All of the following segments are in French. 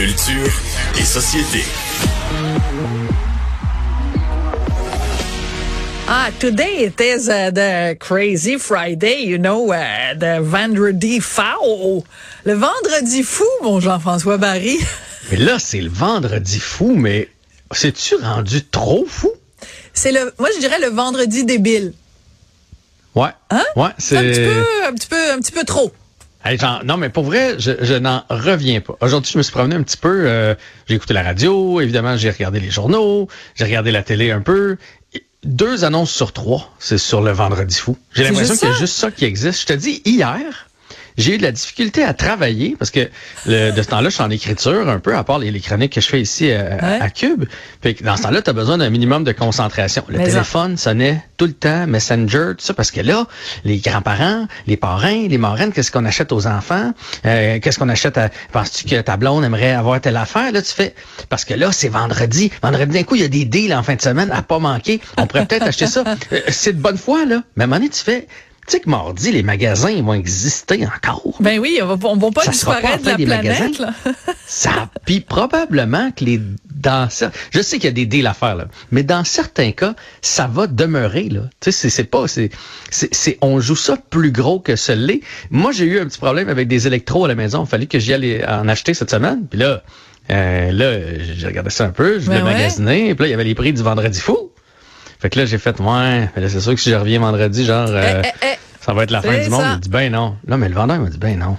Culture et société. Ah, today it is uh, the crazy Friday, you know, uh, the vendredi fou. Le vendredi fou, mon Jean-François Barry. Mais là, c'est le vendredi fou, mais c'est-tu rendu trop fou? C'est le, moi, je dirais le vendredi débile. Ouais. Hein? Ouais, C'est un petit peu, un petit peu, un petit peu trop. Hey, genre, non, mais pour vrai, je, je n'en reviens pas. Aujourd'hui, je me suis promené un petit peu. euh, j'ai écouté la radio, évidemment, j'ai regardé les journaux, j'ai regardé la télé un peu. Deux annonces sur trois, c'est sur le vendredi fou. J'ai l'impression qu'il y a juste ça qui existe. Je te dis, hier, j'ai eu de la difficulté à travailler parce que le- de ce temps-là, je suis en écriture un peu, à part les, les chroniques que je fais ici euh, à, Ouais. à Cube. Puis que dans ce temps-là, tu as besoin d'un minimum de concentration. Le Mais ça- téléphone sonnait tout le temps, Messenger, tout ça, parce que là, les grands-parents, les parrains, les marraines, qu'est-ce qu'on achète aux enfants? Euh, qu'est-ce qu'on achète à... Penses-tu que ta blonde aimerait avoir telle affaire? Là, tu fais... Parce que là, c'est vendredi. Vendredi, d'un coup, il y a des deals en fin de semaine à pas manquer. On pourrait peut-être acheter ça. Euh, c'est de bonne foi, là. Mais à un moment donné, tu fais... Tu sais que mardi, les magasins ils vont exister encore. Ben oui, on va, on va pas Ça sera pas disparaître de la planète, là. Ça, puis probablement que les dans je sais qu'il y a des deals à faire là, mais dans certains cas, ça va demeurer là. Tu sais, c'est- pas, c'est, c'est, c'est- on joue ça plus gros que ce l'est. Moi, j'ai eu un petit problème avec des électros à la maison. Il fallait que j'y allais en acheter cette semaine. Puis là, euh, là, j'ai regardé ça un peu, je voulais Ben ouais. magasiner. Puis là, il y avait les prix du vendredi fou. Fait que là, j'ai fait, ouais, mais là, c'est sûr que si je reviens vendredi, genre, euh, Eh, eh, eh. ça va être la fin du monde. Il dit, ben non. Non, mais le vendeur m'a dit, ben non.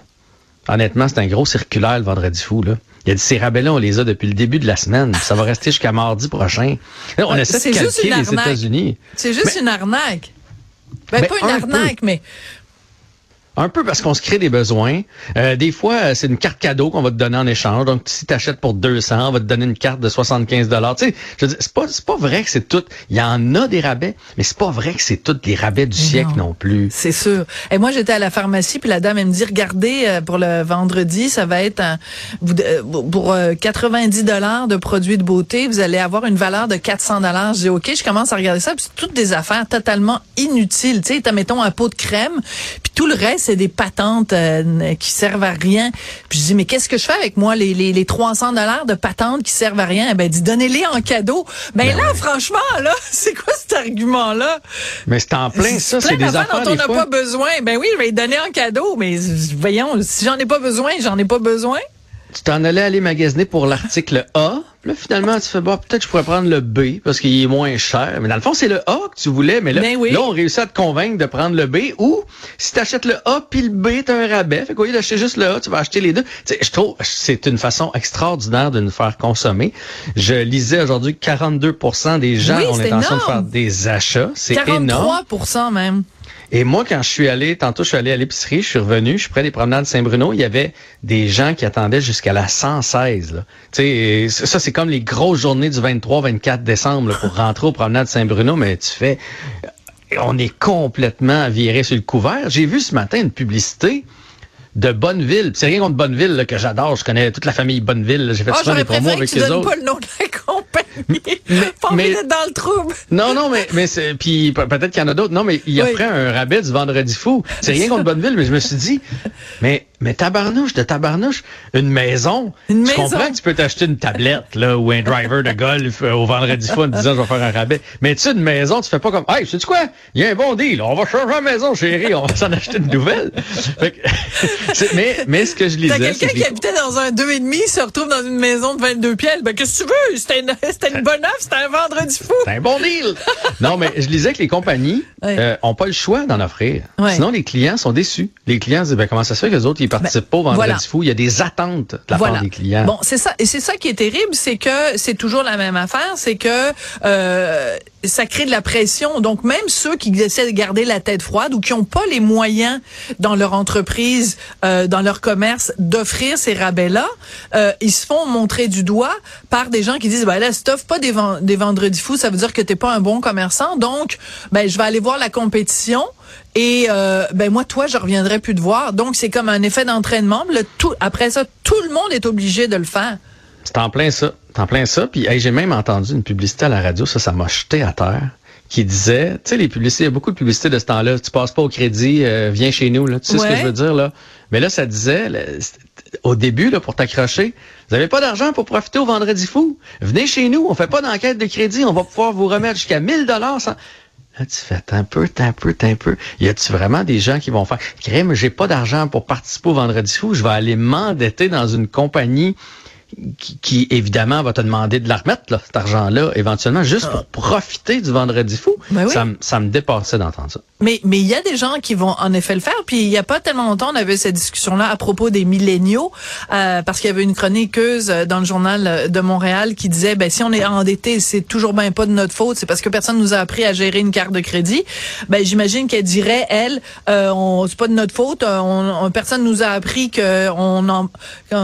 Honnêtement, c'est un gros circulaire le vendredi fou. Là. Il a dit, ces rabais-là, on les a depuis le début de la semaine. Ça va rester jusqu'à mardi prochain. Là, on Ouais, essaie de calquer les. États-Unis. C'est juste une arnaque. Ben, Ben, pas une un peu. arnaque, mais Un peu parce qu'on se crée des besoins. Euh, des fois, euh, c'est une carte cadeau qu'on va te donner en échange. Donc, si tu achètes pour 200, on va te donner une carte de 75 dollars. Tu sais, je veux dire, c'est pas, c'est pas vrai que c'est tout. Il y en a des rabais, mais c'est pas vrai que c'est tous les rabais du siècle non. plus. C'est sûr. Et moi, j'étais à la pharmacie, puis la dame, elle me dit, regardez, euh, pour le vendredi, ça va être un- euh, pour euh, 90 dollars de produits de beauté, vous allez avoir une valeur de 400 dollars. Je dis, OK, je commence à regarder ça, puis c'est toutes des affaires totalement inutiles. Tu sais, t'as, mettons, un pot de crème, puis tout le reste, c'est des patentes euh, qui servent à rien. Puis je dis, mais qu'est-ce que je fais avec moi, les, les, les 300 dollars de patentes qui servent à rien? Eh Ben, dit, donnez-les en cadeau. Ben, Ben là, ouais. franchement, là, c'est quoi cet argument-là? Mais c'est en plein ça, c'est des affaires dont on n'a pas besoin. Ben oui, je vais les donner en cadeau, mais voyons, si j'en ai pas besoin, j'en ai pas besoin. Tu t'en allais aller magasiner pour l'article A. Puis Là, finalement, tu fais, bon, peut-être je pourrais prendre le B parce qu'il est moins cher. Mais dans le fond, c'est le A que tu voulais. Mais là, Ben oui. là, on réussit à te convaincre de prendre le B. Ou, si tu achètes le A puis le B, t'as un rabais. Fait qu'au lieu d'acheter juste le A, tu vas acheter les deux. Tu sais, je trouve que c'est une façon extraordinaire de nous faire consommer. Je lisais aujourd'hui que 42% des gens Oui, ont l'intention de faire des achats. C'est énorme. 43% même. Et moi, quand je suis allé, tantôt, je suis allé à l'épicerie, je suis revenu, je suis près des promenades Saint-Bruno, il y avait des gens qui attendaient jusqu'à la 116. Là. Tu sais, ça, c'est comme les grosses journées du 23-24 décembre là, pour rentrer aux promenades Saint-Bruno, mais tu fais... On est complètement viré sur le couvert. J'ai vu ce matin une publicité de Bonneville. C'est rien contre Bonneville là, que j'adore. Je connais toute la famille Bonneville. J'ai fait Ah, souvent des promos que avec tu les donnes autres. pas le nom de la pas envie d'être dans le trouble. Non, non, mais, mais c'est, puis pe- peut-être qu'il y en a d'autres. Non, mais il Oui. offrait un rabais du vendredi fou. C'est rien contre Bonneville, mais je me suis dit, mais, mais tabarnouche de tabarnouche, une maison. Une tu maison. comprends que tu peux t'acheter une tablette, là, ou un driver de golf euh, au vendredi fou en disant, je vais faire un rabais. Mais tu sais, une maison, tu fais pas comme, hey, sais tu quoi? Il y a un bon deal. On va changer la maison, chérie. On va s'en acheter une nouvelle. Fait que- mais, mais ce que je T'as lisais, quelqu'un c'est que qui les- habitait dans un 2,5 se retrouve dans une maison de 22 pièces. Ben, qu'est-ce que tu veux? C'était une, c'était une bonne offre, c'était un vendredi fou. C'est un bon deal. non, mais je lisais que les compagnies Ouais. euh, ont pas le choix d'en offrir. Ouais. Sinon, les clients sont déçus. Les clients disent, ben, comment ça se fait que les autres, ils participent pas au vendredi Ben, voilà. fou? Il y a des attentes de la Voilà. part des clients. Bon, c'est ça. Et c'est ça qui est terrible, c'est que c'est toujours la même affaire, c'est que euh, ça crée de la pression. Donc, même ceux qui essaient de garder la tête froide ou qui n'ont pas les moyens dans leur entreprise, euh, dans leur commerce, d'offrir ces rabais-là, euh, ils se font montrer du doigt par des gens qui disent, ben là, si t'offres pas des, des vendredis fous, ça veut dire que t'es pas un bon commerçant. Donc, ben, je vais aller voir la compétition. Et euh, ben moi, toi, je reviendrai plus te voir. Donc, c'est comme un effet d'entraînement. Le tout, après ça, tout le monde est obligé de le faire. C'est en plein ça. C'est en plein ça. Puis hey, j'ai même entendu une publicité à la radio, ça, ça m'a jeté à terre, qui disait, tu sais, les publicités, il y a beaucoup de publicités de ce temps-là. Tu passes pas au crédit, euh, viens chez nous. Là. Tu sais ce que je veux dire là? Mais là, ça disait, au début, là, pour t'accrocher, vous avez pas d'argent pour profiter au Vendredi fou. Venez chez nous, on fait pas d'enquête de crédit, on va pouvoir vous remettre jusqu'à 1000 dollars. Sans... Là, tu fais un peu, un peu, un peu. Y a-tu vraiment des gens qui vont faire, crème, j'ai pas d'argent pour participer au Vendredi fou, je vais aller m'endetter dans une compagnie qui, évidemment va te demander de la remettre, là, cet argent-là, éventuellement, juste pour profiter du vendredi fou. Ben ça, ça, me dépassait d'entendre ça. Mais mais il y a des gens qui vont en effet le faire. Puis il y a pas tellement longtemps, on avait cette discussion-là à propos des milléniaux, euh, parce qu'il y avait une chroniqueuse dans le journal de Montréal qui disait, ben si on est endetté, c'est toujours bien pas de notre faute, c'est parce que personne nous a appris à gérer une carte de crédit. Ben j'imagine qu'elle dirait, elle, euh, on, c'est pas de notre faute, on, personne nous a appris que on en, tu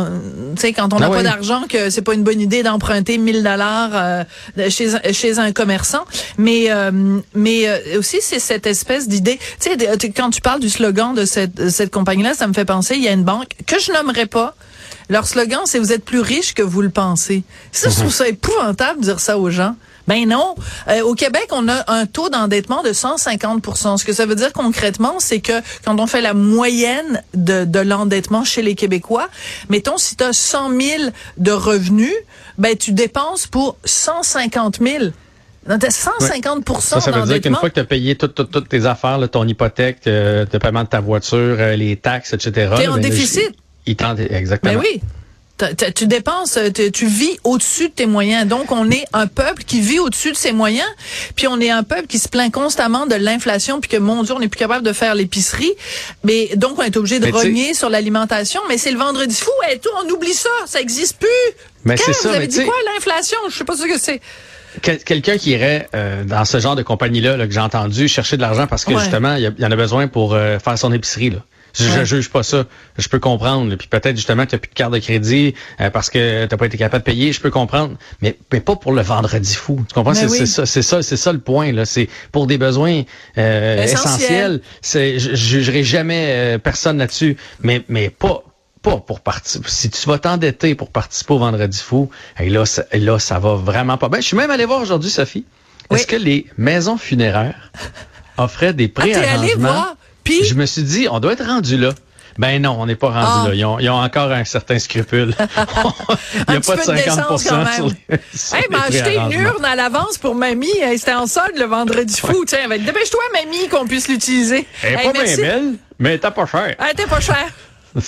sais, quand on n'a ah pas d'argent, que c'est pas une bonne idée d'emprunter 1000 dollars euh, chez chez un commerçant. Mais euh, mais aussi c'est cette espèce d'idées. Tu sais, quand tu parles du slogan de cette, cette compagnie-là, ça me fait penser, il y a une banque que je nommerai pas. Leur slogan, c'est vous êtes plus riche que vous le pensez. Ça, je trouve ça épouvantable de dire ça aux gens. Ben non. Euh, au Québec, on a un taux d'endettement de 150% Ce que ça veut dire concrètement, c'est que quand on fait la moyenne de, de l'endettement chez les Québécois, mettons, si tu as 100 000 de revenus, ben tu dépenses pour 150 000. 150 Ça, ça veut dire qu'une fois que tu as payé toutes, toutes, tes affaires, ton hypothèque, euh, le paiement de ta voiture, euh, les taxes, etc. Tu es en ben, déficit. Il exactement. Mais oui. Tu dépenses, tu vis au-dessus de tes moyens. Donc, on est un peuple qui vit au-dessus de ses moyens. Puis, on est un peuple qui se plaint constamment de l'inflation, puis que, mon Dieu, on n'est plus capable de faire l'épicerie. Mais donc, on est obligé de rogner sur l'alimentation. Mais c'est le vendredi fou. Et tout, on oublie ça. Ça existe plus. Mais c'est ça. Vous avez dit quoi, l'inflation? Je sais pas ce que c'est quelqu'un qui irait euh, dans ce genre de compagnie-là que j'ai entendu chercher de l'argent parce que justement, il y, en a besoin pour euh, faire son épicerie. Là. Je, juge pas ça. Je peux comprendre. Puis peut-être justement que tu n'as plus de carte de crédit euh, parce que tu n'as pas été capable de payer. Je peux comprendre. Mais, mais pas pour le vendredi fou. Tu comprends? C'est ça, c'est ça, c'est ça le point. là. C'est pour des besoins essentiels. C'est, je, je jugerai jamais personne là-dessus. Mais, mais pas pour participer. Si tu vas t'endetter pour participer au Vendredi fou, et là, ça, là, ça va vraiment pas bien. Je suis même allé voir aujourd'hui, Sophie. Est-ce que les maisons funéraires offraient des ah, préarrangements? Puis... Je me suis dit, on doit être rendu là. Ben non, on n'est pas rendu ah. là. Ils ont, encore un certain scrupule. Il n'y a pas de 50 sur les, sur hey, acheté une urne à l'avance pour mamie. C'était en solde le vendredi fou. Tiens, dépêche-toi, mamie, qu'on puisse l'utiliser. Elle n'est pas bien belle, mais elle pas cher. Elle était pas cher.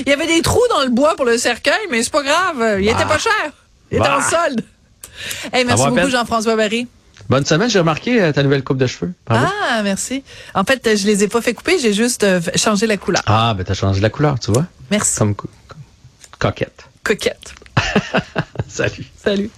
Il y avait des trous dans le bois pour le cercueil, mais c'est pas grave. Il était bah. pas cher. Il était en bah. solde. Hey, merci beaucoup, Jean-François Barry. Bonne semaine, j'ai remarqué euh, ta nouvelle coupe de cheveux. Ah, merci. En fait, je les ai pas fait couper, j'ai juste euh, changé la couleur. Ah, ben t'as changé la couleur, tu vois. Merci. Comme coquette. Coquette. Salut. Salut.